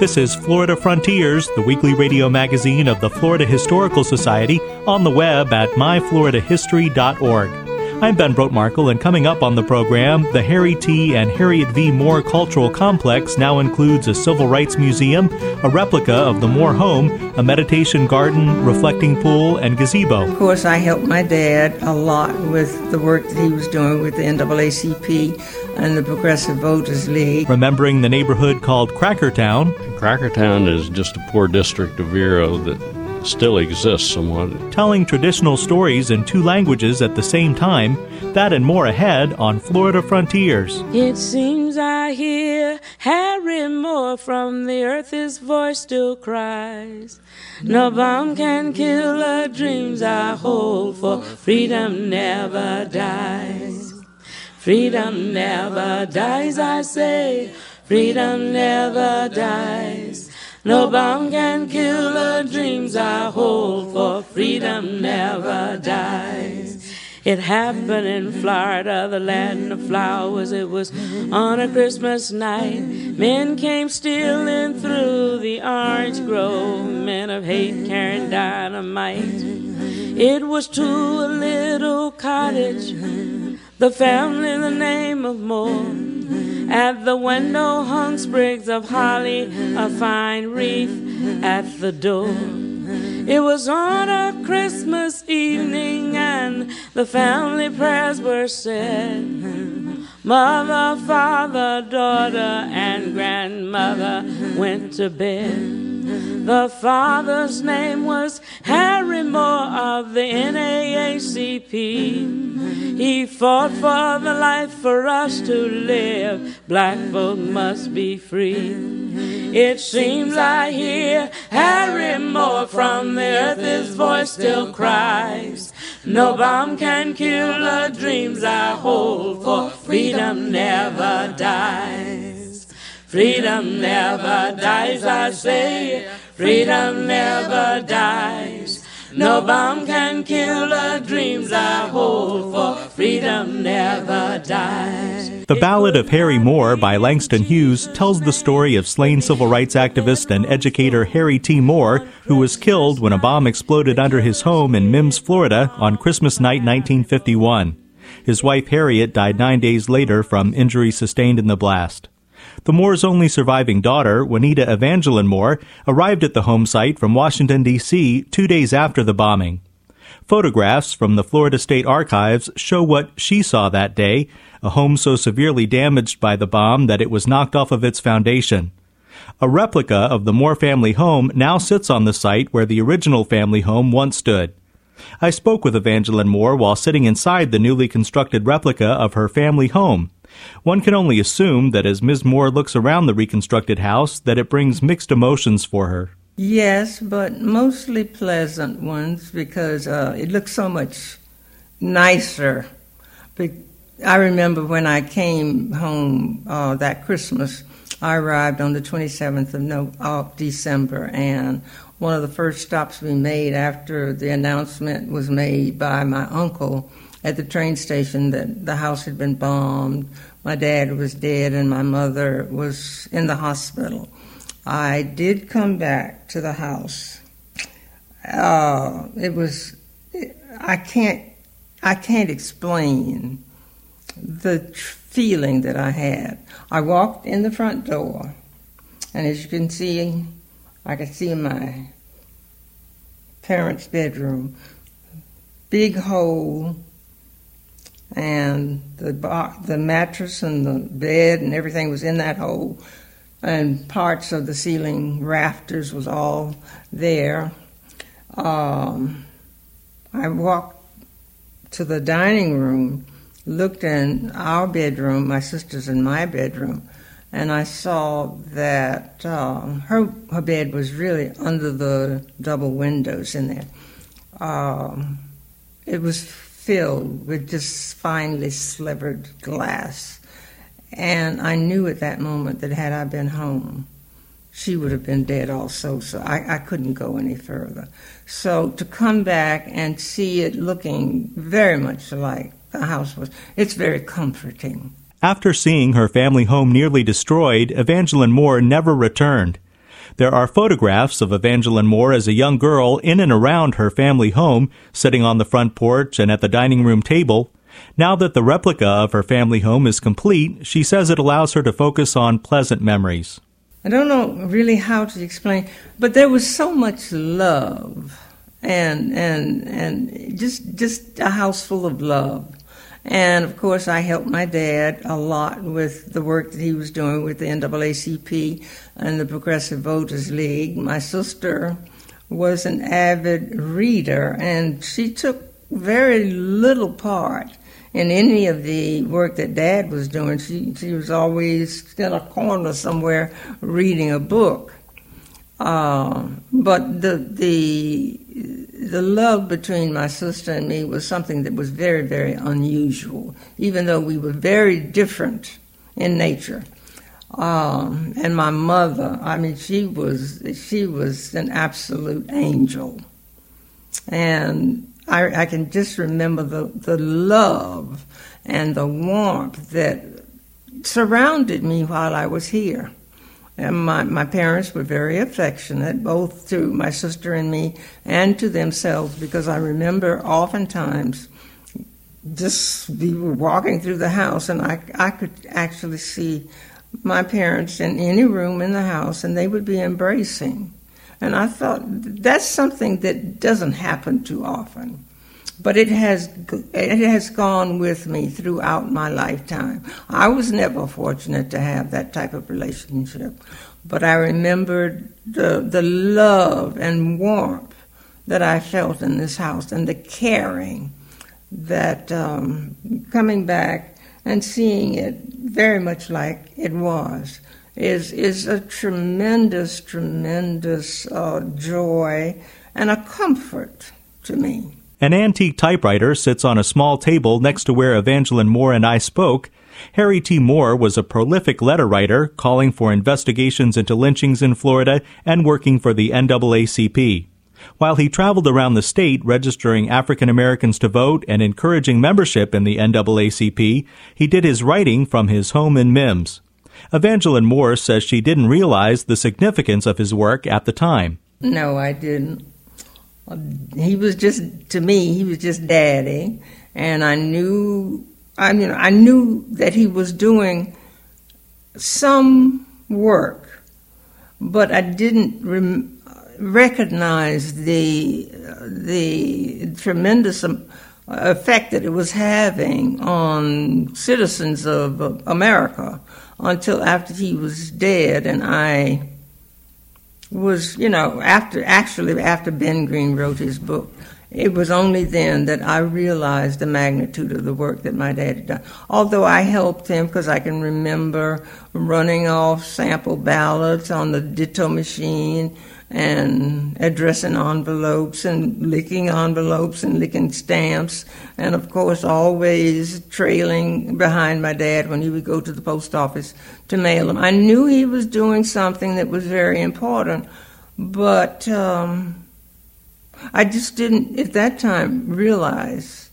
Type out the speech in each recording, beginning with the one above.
This is Florida Frontiers, the weekly radio magazine of the Florida Historical Society, on the web at myfloridahistory.org. I'm Ben Brotemarkle, and coming up on the program, the Harry T. and Harriet V. Moore Cultural Complex now includes a civil rights museum, a replica of the Moore home, a meditation garden, reflecting pool, and gazebo. Of course, I helped my dad a lot with the work that he was doing with the NAACP and the Progressive Voters League. Remembering the neighborhood called Crackertown. Crackertown is just a poor district of Vero that still exists somewhat. Telling traditional stories in two languages at the same time, that and more ahead on Florida Frontiers. It seems I hear Harry Moore from the earth, his voice still cries. No bomb can kill the dreams I hold, for freedom never dies. Freedom never dies, I say. Freedom never dies. No bomb can kill the dreams I hold, for freedom never dies. It happened in Florida, the land of flowers. It was on a Christmas night. Men came stealing through the orange grove, men of hate carrying dynamite. It was to a little cottage, the family, the name of Moore. At the window hung sprigs of holly, a fine wreath at the door. It was on a Christmas evening, and the family prayers were said. Mother, father, daughter, and grandmother went to bed. The father's name was Harry Moore of the NAACP. He fought for the life for us to live. Black folk must be free. It seems I hear Harry Moore from the earth, his voice still cries. No bomb can kill the dreams I hold, for freedom never dies. Freedom never dies, I say. Freedom never dies. No bomb can kill the dreams I hold, for freedom never dies. The Ballad of Harry Moore by Langston Hughes tells the story of slain civil rights activist and educator Harry T. Moore, who was killed when a bomb exploded under his home in Mims, Florida on Christmas night 1951. His wife Harriet died nine days later from injuries sustained in the blast. The Moore's only surviving daughter, Juanita Evangeline Moore, arrived at the home site from Washington, D.C. two days after the bombing. Photographs from the Florida State Archives show what she saw that day, a home so severely damaged by the bomb that it was knocked off of its foundation. A replica of the Moore family home now sits on the site where the original family home once stood. I spoke with Evangeline Moore while sitting inside the newly constructed replica of her family home. One can only assume that as Ms. Moore looks around the reconstructed house that it brings mixed emotions for her. Yes, but mostly pleasant ones because uh, it looks so much nicer. I remember when I came home uh, that Christmas, I arrived on the 27th of, no, of December, and one of the first stops we made after the announcement was made by my uncle at the train station that the house had been bombed, my dad was dead, and my mother was in the hospital. I did come back to the house. Uh, it was, I can't, I can't explain the feeling that I had. I walked in the front door, and as you can see, I could see my parents' bedroom, big hole, and the the mattress and the bed and everything was in that hole, and parts of the ceiling rafters was all there. Um, I walked to the dining room, looked in our bedroom, my sister's in my bedroom, and I saw that um, her her bed was really under the double windows in there. Um, it was filled with just finely slivered glass, and I knew at that moment that had I been home, she would have been dead also. So I, I couldn't go any further. So to come back and see it looking very much like the house was, it's very comforting. After seeing her family home nearly destroyed, Evangeline Moore never returned. There are photographs of Evangeline Moore as a young girl in and around her family home, sitting on the front porch and at the dining room table. Now that the replica of her family home is complete, she says it allows her to focus on pleasant memories. I don't know really how to explain, but there was so much love and and and just just a house full of love. And of course, I helped my dad a lot with the work that he was doing with the NAACP and the Progressive Voters League. My sister was an avid reader, and she took very little part in any of the work that Dad was doing. She she was always in a corner somewhere reading a book. Uh, but the the the love between my sister and me was something that was very very unusual, even though we were very different in nature. Um, and my mother, I mean, she was she was an absolute angel, and I, I can just remember the the love and the warmth that surrounded me while I was here. And my, my parents were very affectionate, both to my sister and me and to themselves, because I remember oftentimes just we were walking through the house and I, I could actually see my parents in any room in the house and they would be embracing. And I thought that's something that doesn't happen too often but it has it has gone with me throughout my lifetime. I was never fortunate to have that type of relationship, but I remembered the the love and warmth that I felt in this house and the caring that um, coming back and seeing it very much like it was is is a tremendous tremendous uh, joy and a comfort to me. An antique typewriter sits on a small table next to where Evangeline Moore and I spoke. Harry T. Moore was a prolific letter writer, calling for investigations into lynchings in Florida and working for the NAACP. While he traveled around the state registering African Americans to vote and encouraging membership in the NAACP, he did his writing from his home in Mims. Evangeline Moore says she didn't realize the significance of his work at the time. No, I didn't he was just to me he was just daddy. And i knew i mean i knew that he was doing some work but i didn't rem- recognize the the tremendous effect that it was having on citizens of america until after he was dead and i was, you know, after actually after Ben Green wrote his book, it was only then that I realized the magnitude of the work that my dad had done. Although I helped him because I can remember running off sample ballots on the ditto machine and addressing envelopes and licking envelopes and licking stamps, and of course, always trailing behind my dad when he would go to the post office to mail them. I knew he was doing something that was very important, but um, I just didn't at that time realize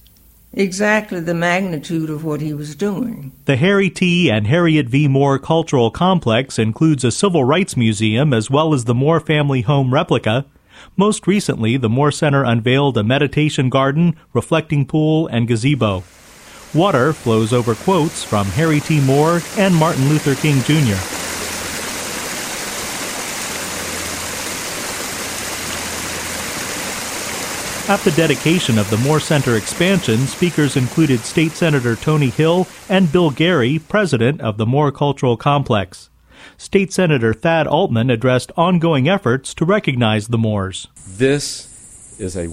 exactly the magnitude of what he was doing. The Harry T. and Harriet V. Moore Cultural Complex includes a civil rights museum as well as the Moore family home replica. Most recently, the Moore Center unveiled a meditation garden, reflecting pool, and gazebo. Water flows over quotes from Harry T. Moore and Martin Luther King Jr. At the dedication of the Moore Center expansion, speakers included State Senator Tony Hill and Bill Gary, president of the Moore Cultural Complex. State Senator Thad Altman addressed ongoing efforts to recognize the Moores. This is a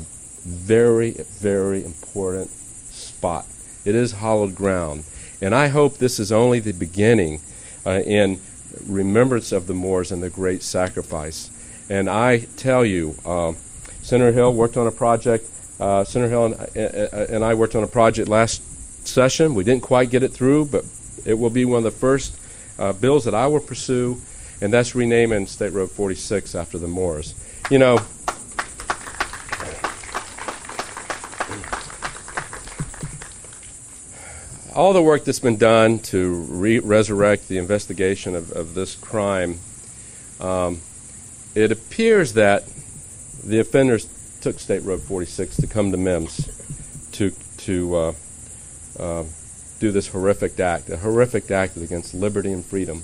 very, very important spot. It is hallowed ground. And I hope this is only the beginning uh, in remembrance of the Moores and the great sacrifice. And I tell you, um, Senator Hill worked on a project. Uh, Senator Hill and, uh, and I worked on a project last session. We didn't quite get it through, but it will be one of the first uh, bills that I will pursue, and that's renaming State Road 46 after the Moores. You know, all the work that's been done to re- resurrect the investigation of, of this crime, um, it appears that the offenders took State Road 46 to come to MIMS to to uh, uh, do this horrific act, a horrific act against liberty and freedom.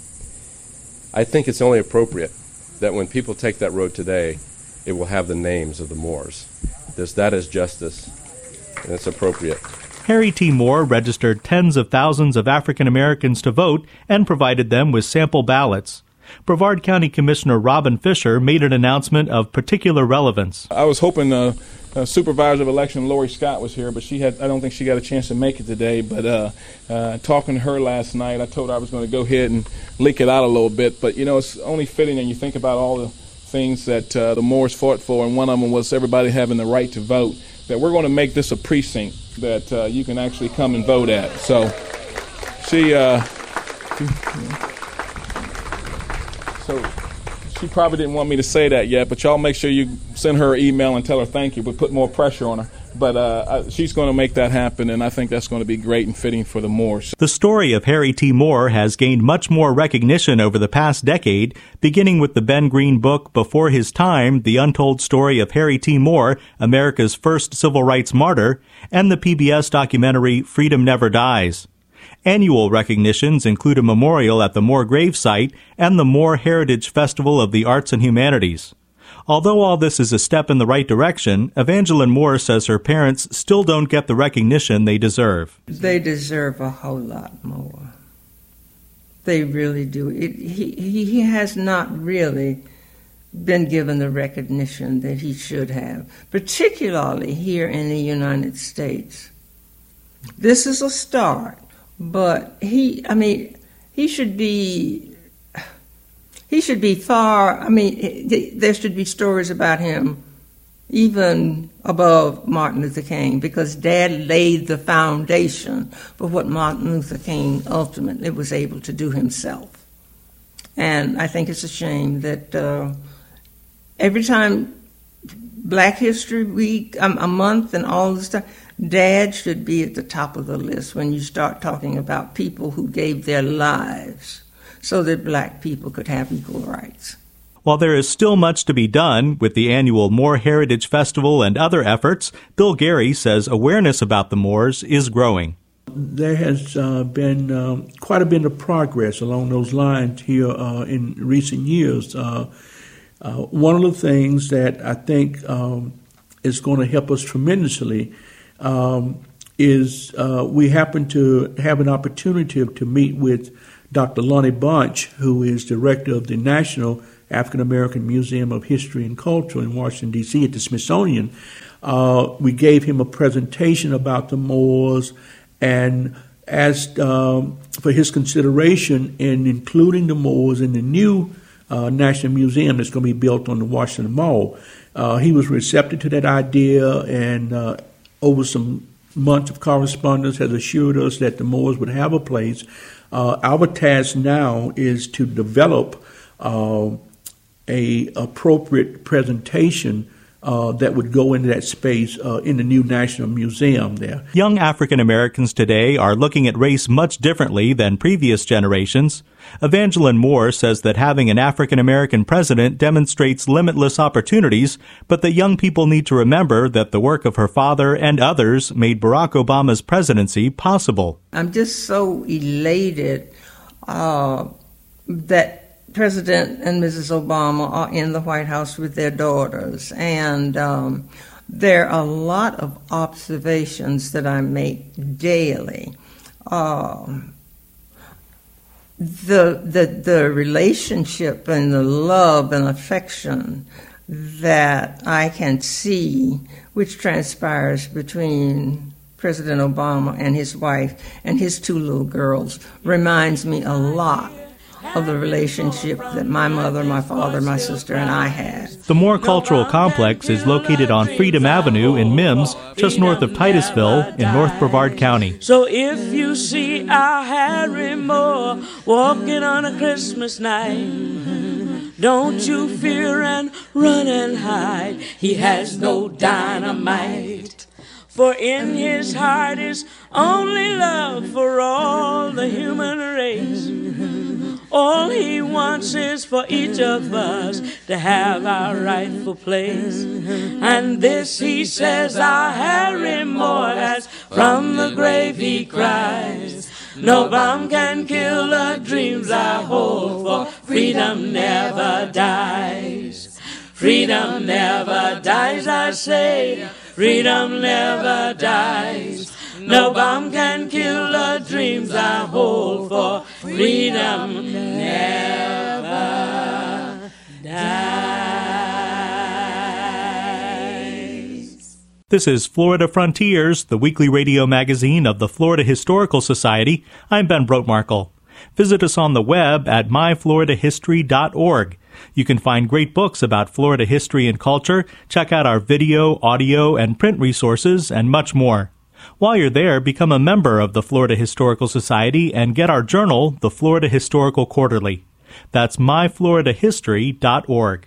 I think it's only appropriate that when people take that road today, it will have the names of the Moores. This, that is justice, and it's appropriate. Harry T. Moore registered tens of thousands of African Americans to vote and provided them with sample ballots. Brevard County Commissioner Robin Fisher made an announcement of particular relevance. I was hoping uh, uh, Supervisor of Election Lori Scott was here, but she had I don't think she got a chance to make it today. But uh, uh, talking to her last night, I told her I was going to go ahead and leak it out a little bit. But you know, it's only fitting, and you think about all the things that uh, the Moores fought for, and one of them was everybody having the right to vote. That we're going to make this a precinct that uh, you can actually come and vote at. So she, so she probably didn't want me to say that yet, but y'all make sure you send her an email and tell her thank you. We put more pressure on her. But uh, she's going to make that happen, and I think that's going to be great and fitting for the Moores. The story of Harry T. Moore has gained much more recognition over the past decade, beginning with the Ben Green book Before His Time, The Untold Story of Harry T. Moore, America's First Civil Rights Martyr, and the PBS documentary Freedom Never Dies. Annual recognitions include a memorial at the Moore Grave Site and the Moore Heritage Festival of the Arts and Humanities. Although all this is a step in the right direction, Evangeline Moore says her parents still don't get the recognition they deserve. They deserve a whole lot more. They really do. It, he, he has not really been given the recognition that he should have, particularly here in the United States. This is a start, but he, I mean, he should be he should be far, I mean, there should be stories about him even above Martin Luther King because Dad laid the foundation for what Martin Luther King ultimately was able to do himself. And I think it's a shame that uh, every time Black History Week, um, a month, and all this stuff, Dad should be at the top of the list when you start talking about people who gave their lives so that black people could have equal rights. While there is still much to be done with the annual Moore Heritage Festival and other efforts, Bill Gary says awareness about the Moores is growing. There has uh, been um, quite a bit of progress along those lines here uh, in recent years. Uh, uh one of the things that I think um, is going to help us tremendously um, is uh, we happen to have an opportunity to meet with Dr. Lonnie Bunch, who is director of the National African American Museum of History and Culture in Washington, D.C., at the Smithsonian. Uh, we gave him a presentation about the Moores and asked um, for his consideration in including the Moores in the new uh, National Museum that's going to be built on the Washington Mall. Uh, he was receptive to that idea, and uh, over some months of correspondence, has assured us that the Moores would have a place. Uh, our task now is to develop uh, a appropriate presentation uh, that would go into that space uh, in the new National Museum there. Young African Americans today are looking at race much differently than previous generations. Evangeline Moore says that having an African American president demonstrates limitless opportunities, but that young people need to remember that the work of her father and others made Barack Obama's presidency possible. I'm just so elated uh, that President and Mrs. Obama are in the White House with their daughters, and um, there are a lot of observations that I make daily. Um, the, the, the relationship and the love and affection that I can see, which transpires between President Obama and his wife and his two little girls, reminds me a lot of the relationship that my mother, my father, my sister, and I had. The Moore Cultural Complex is located on Freedom Avenue in Mims, just north of Titusville in North Brevard County. So if you see our Harry Moore walking on a Christmas night, don't you fear and run and hide. He has no dynamite. For in his heart is only love for all the human race. All he wants is for each of us to have our rightful place. And this he says our Harry Moore has from the grave he cries. No bomb can kill the dreams I hold, for freedom never dies. Freedom never dies, I say. Freedom never dies. No bomb can kill the dreams I hold, for freedom never dies. This is Florida Frontiers, the weekly radio magazine of the Florida Historical Society. I'm Ben Brotemarkle. Visit us on the web at myfloridahistory.org. You can find great books about Florida history and culture, check out our video, audio, and print resources, and much more. While you're there, become a member of the Florida Historical Society and get our journal, the Florida Historical Quarterly. That's myfloridahistory.org.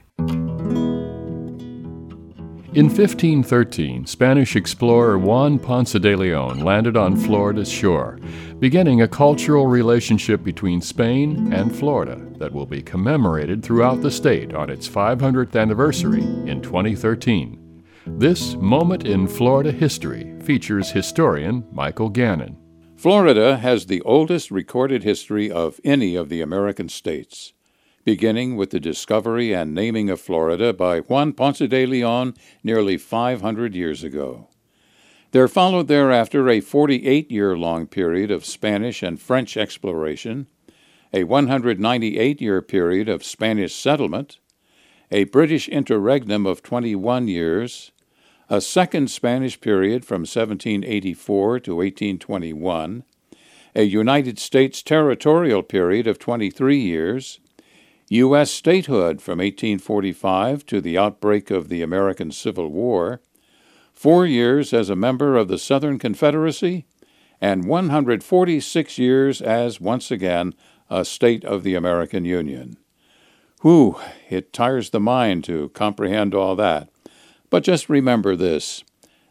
In 1513, Spanish explorer Juan Ponce de Leon landed on Florida's shore, beginning a cultural relationship between Spain and Florida that will be commemorated throughout the state on its 500th anniversary in 2013. This moment in Florida history features historian Michael Gannon. Florida has the oldest recorded history of any of the American states beginning with the discovery and naming of Florida by Juan Ponce de Leon nearly 500 years ago. There followed thereafter a 48 year long period of Spanish and French exploration, a 198 year period of Spanish settlement, a British interregnum of 21 years, a second Spanish period from 1784 to 1821, a United States territorial period of 23 years, U.S. statehood from 1845 to the outbreak of the American Civil War, four years as a member of the Southern Confederacy, and 146 years as, once again, a state of the American Union. Whew, it tires the mind to comprehend all that. But just remember this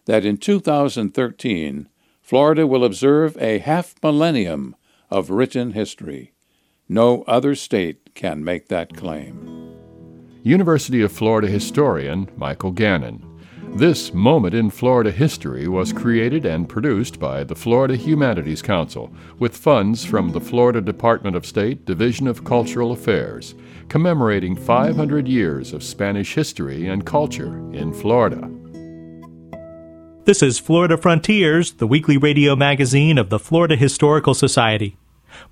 that in 2013, Florida will observe a half millennium of written history. No other state can make that claim. University of Florida historian Michael Gannon. This moment in Florida history was created and produced by the Florida Humanities Council with funds from the Florida Department of State Division of Cultural Affairs, commemorating 500 years of Spanish history and culture in Florida. This is Florida Frontiers, the weekly radio magazine of the Florida Historical Society.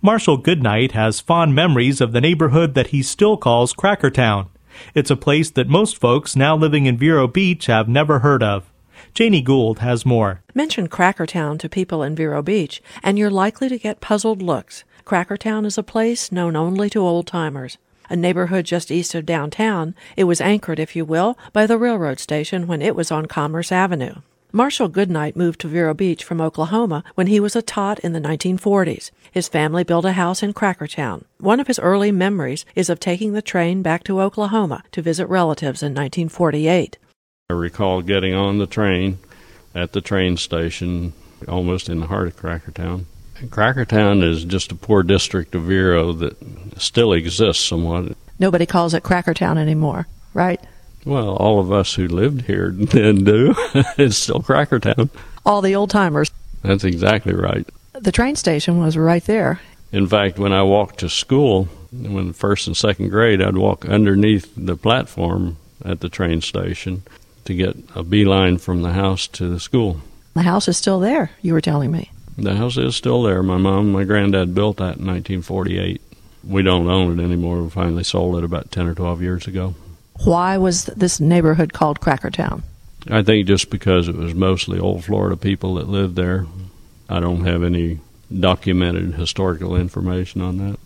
Marshall Goodnight has fond memories of the neighborhood that he still calls Crackertown. It's a place that most folks now living in Vero Beach have never heard of. Janie Gould has more. Mention Crackertown to people in Vero Beach, and you're likely to get puzzled looks. Crackertown is a place known only to old timers. A neighborhood just east of downtown, it was anchored, if you will, by the railroad station when it was on Commerce Avenue. Marshall Goodnight moved to Vero Beach from Oklahoma when he was a tot in the 1940s. His family built a house in Crackertown. One of his early memories is of taking the train back to Oklahoma to visit relatives in 1948. I recall getting on the train at the train station almost in the heart of Crackertown. Crackertown is just a poor district of Vero that still exists somewhat. Nobody calls it Crackertown anymore, right? Well, all of us who lived here then do. it's still Crackertown. All the old timers. That's exactly right. The train station was right there. In fact, when I walked to school, when first and second grade, I'd walk underneath the platform at the train station to get a beeline from the house to the school. The house is still there, you were telling me. The house is still there. My mom and my granddad built that in 1948. We don't own it anymore. We finally sold it about 10 or 12 years ago. Why was this neighborhood called Crackertown? I think just because it was mostly old Florida people that lived there. I don't have any documented historical information on that.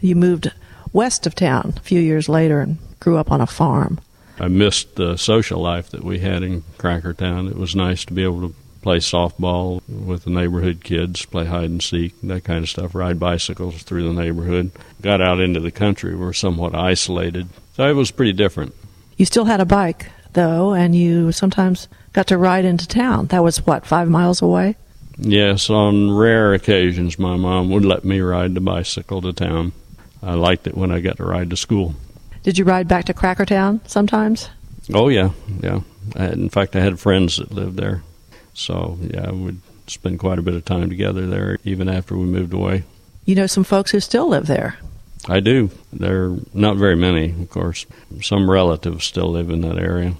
You moved west of town a few years later and grew up on a farm. I missed the social life that we had in Crackertown. It was nice to be able to play softball with the neighborhood kids, play hide and seek, that kind of stuff, ride bicycles through the neighborhood. Got out into the country, we were somewhat isolated. So it was pretty different. You still had a bike, though, and you sometimes got to ride into town. That was, what, five miles away? Yes, on rare occasions, my mom would let me ride the bicycle to town. I liked it when I got to ride to school. Did you ride back to Crackertown sometimes? Oh, yeah, yeah. Had, in fact, I had friends that lived there. So, yeah, we would spend quite a bit of time together there, even after we moved away. You know some folks who still live there. I do. There are not very many, of course. Some relatives still live in that area.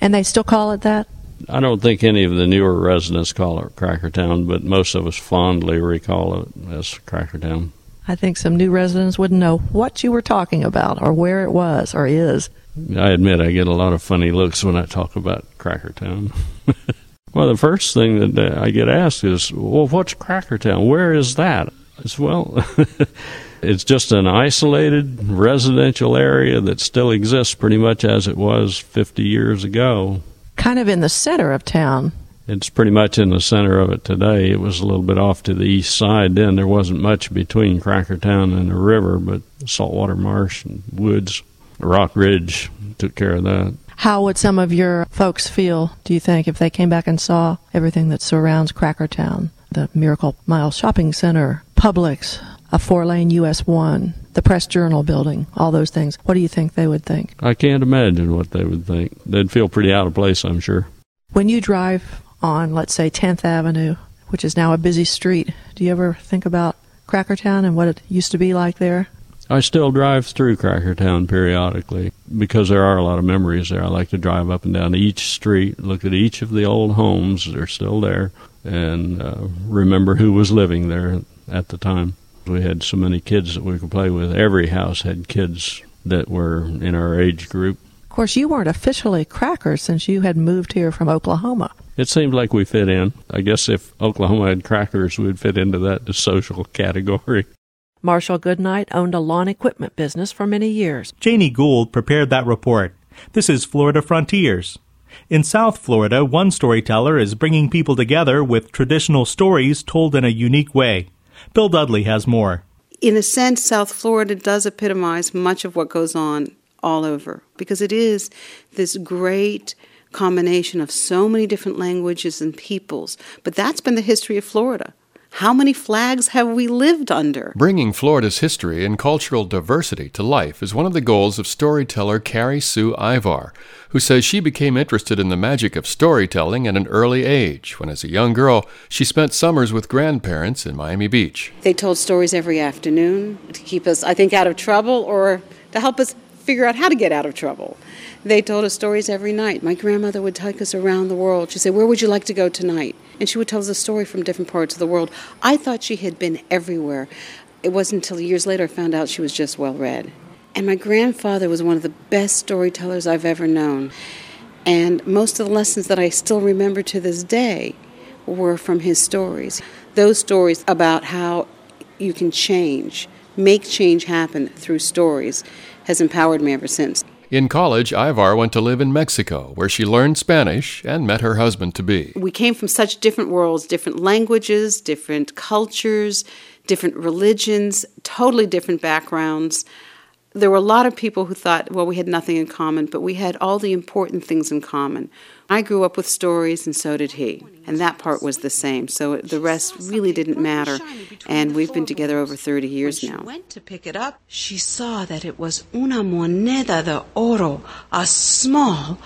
And they still call it that? I don't think any of the newer residents call it Crackertown, but most of us fondly recall it as Crackertown. I think some new residents wouldn't know what you were talking about or where it was or is. I admit I get a lot of funny looks when I talk about Crackertown. well, the first thing that I get asked is, well, what's Crackertown? Where is that? As well, it's just an isolated residential area that still exists pretty much as it was 50 years ago. Kind of in the center of town. It's pretty much in the center of it today. It was a little bit off to the east side then. There wasn't much between Crackertown and the river, but saltwater marsh and woods. Rock Ridge took care of that. How would some of your folks feel, do you think, if they came back and saw everything that surrounds Crackertown? The Miracle Mile Shopping Center, Publix, a four lane US 1, the Press Journal building, all those things. What do you think they would think? I can't imagine what they would think. They'd feel pretty out of place, I'm sure. When you drive on, let's say, 10th Avenue, which is now a busy street, do you ever think about Crackertown and what it used to be like there? I still drive through Crackertown periodically because there are a lot of memories there. I like to drive up and down each street, look at each of the old homes that are still there, and uh, remember who was living there at the time. We had so many kids that we could play with. Every house had kids that were in our age group. Of course, you weren't officially crackers since you had moved here from Oklahoma. It seemed like we fit in. I guess if Oklahoma had crackers, we'd fit into that social category. Marshall Goodnight owned a lawn equipment business for many years. Janie Gould prepared that report. This is Florida Frontiers. In South Florida, one storyteller is bringing people together with traditional stories told in a unique way. Bill Dudley has more. In a sense, South Florida does epitomize much of what goes on all over because it is this great combination of so many different languages and peoples. But that's been the history of Florida. How many flags have we lived under? Bringing Florida's history and cultural diversity to life is one of the goals of storyteller Carrie Sue Ayvar, who says she became interested in the magic of storytelling at an early age when, as a young girl, she spent summers with grandparents in Miami Beach. They told stories every afternoon to keep us, I think, out of trouble or to help us figure out how to get out of trouble. They told us stories every night. My grandmother would take us around the world. She'd say, Where would you like to go tonight? And she would tell us a story from different parts of the world. I thought she had been everywhere. It wasn't until years later I found out she was just well read. And my grandfather was one of the best storytellers I've ever known. And most of the lessons that I still remember to this day were from his stories. Those stories about how you can change, make change happen through stories, has empowered me ever since. In college, Ayvar went to live in Mexico, where she learned Spanish and met her husband to be. We came from such different worlds, different languages, different cultures, different religions, totally different backgrounds. There were a lot of people who thought, well, we had nothing in common, but we had all the important things in common. I grew up with stories, and so did he. And that part was the same. So the rest really didn't matter. And we've been together over 30 years now. went to pick it up, she saw that it was una moneda de oro, a small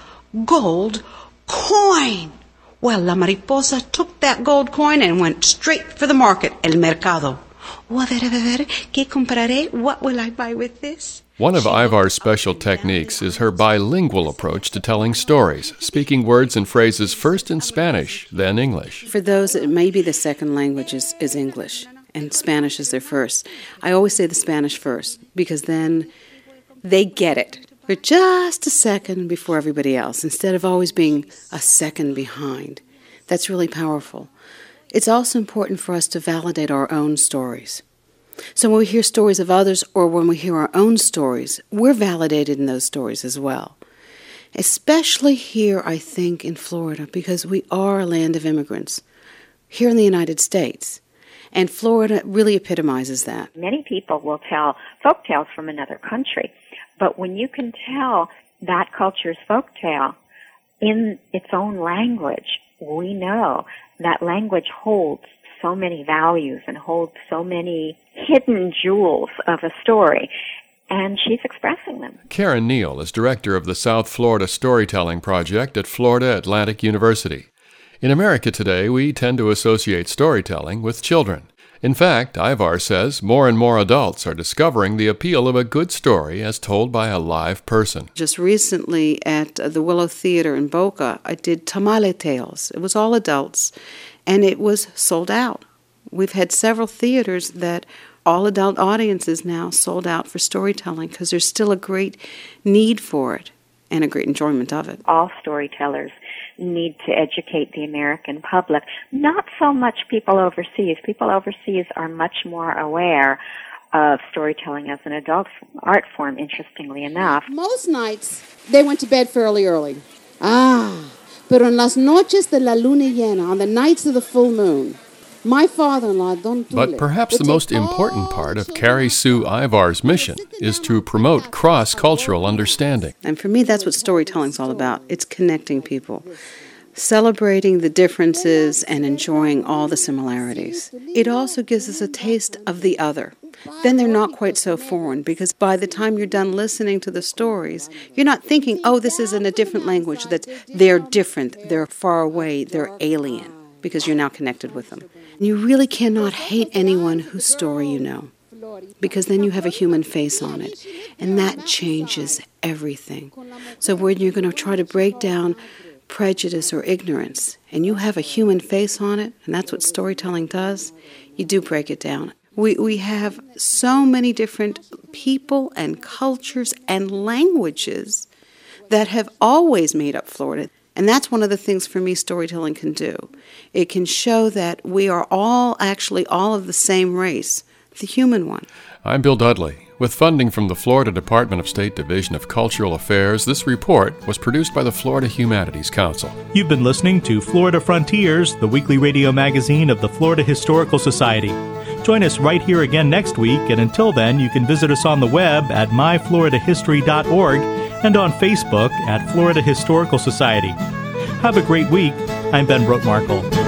gold coin. Well, La Mariposa took that gold coin and went straight for the market, el mercado. A ver, a ver, ¿qué compraré? What will I buy with this? One of Ayvar's special techniques is her bilingual approach to telling stories, speaking words and phrases first in Spanish, then English. For those that maybe the second language is, is English and Spanish is their first, I always say the Spanish first because then they get it for just a second before everybody else instead of always being a second behind. That's really powerful. It's also important for us to validate our own stories. So when we hear stories of others or when we hear our own stories, we're validated in those stories as well. Especially here, I think, in Florida, because we are a land of immigrants here in the United States. And Florida really epitomizes that. Many people will tell folk tales from another country, but when you can tell that culture's folk tale in its own language, we know that language holds so many values and holds so many hidden jewels of a story. And she's expressing them. Caren Neile is director of the South Florida Storytelling Project at Florida Atlantic University. In America today, we tend to associate storytelling with children. In fact, Ayvar says more and more adults are discovering the appeal of a good story as told by a live person. Just recently at the Willow Theater in Boca, I did Tamale Tales. It was all adults, and it was sold out. We've had several theaters that all adult audiences now sold out for storytelling because there's still a great need for it and a great enjoyment of it. All storytellers need to educate the American public. Not so much people overseas. People overseas are much more aware of storytelling as an adult art form, interestingly enough. Most nights they went to bed fairly early. Ah, pero en las noches de la luna llena, on the nights of the full moon, my father-in-law, Don Tule, But perhaps the most important part of Carrie Sue Ayvar's mission is to promote cross-cultural understanding. And for me, that's what storytelling's all about. It's connecting people, celebrating the differences and enjoying all the similarities. It also gives us a taste of the other. Then they're not quite so foreign because by the time you're done listening to the stories, you're not thinking, oh, this is in a different language, that they're different, they're far away, they're alien, because you're now connected with them. You really cannot hate anyone whose story you know because then you have a human face on it, and that changes everything. So, when you're going to try to break down prejudice or ignorance, and you have a human face on it, and that's what storytelling does, you do break it down. We, we have so many different people and cultures and languages that have always made up Florida. And that's one of the things for me storytelling can do. It can show that we are all actually all of the same race, the human one. I'm Bill Dudley. With funding from the Florida Department of State Division of Cultural Affairs, this report was produced by the Florida Humanities Council. You've been listening to Florida Frontiers, the weekly radio magazine of the Florida Historical Society. Join us right here again next week, and until then, you can visit us on the web at myfloridahistory.org and on Facebook at Florida Historical Society. Have a great week. I'm Ben Brotemarkle.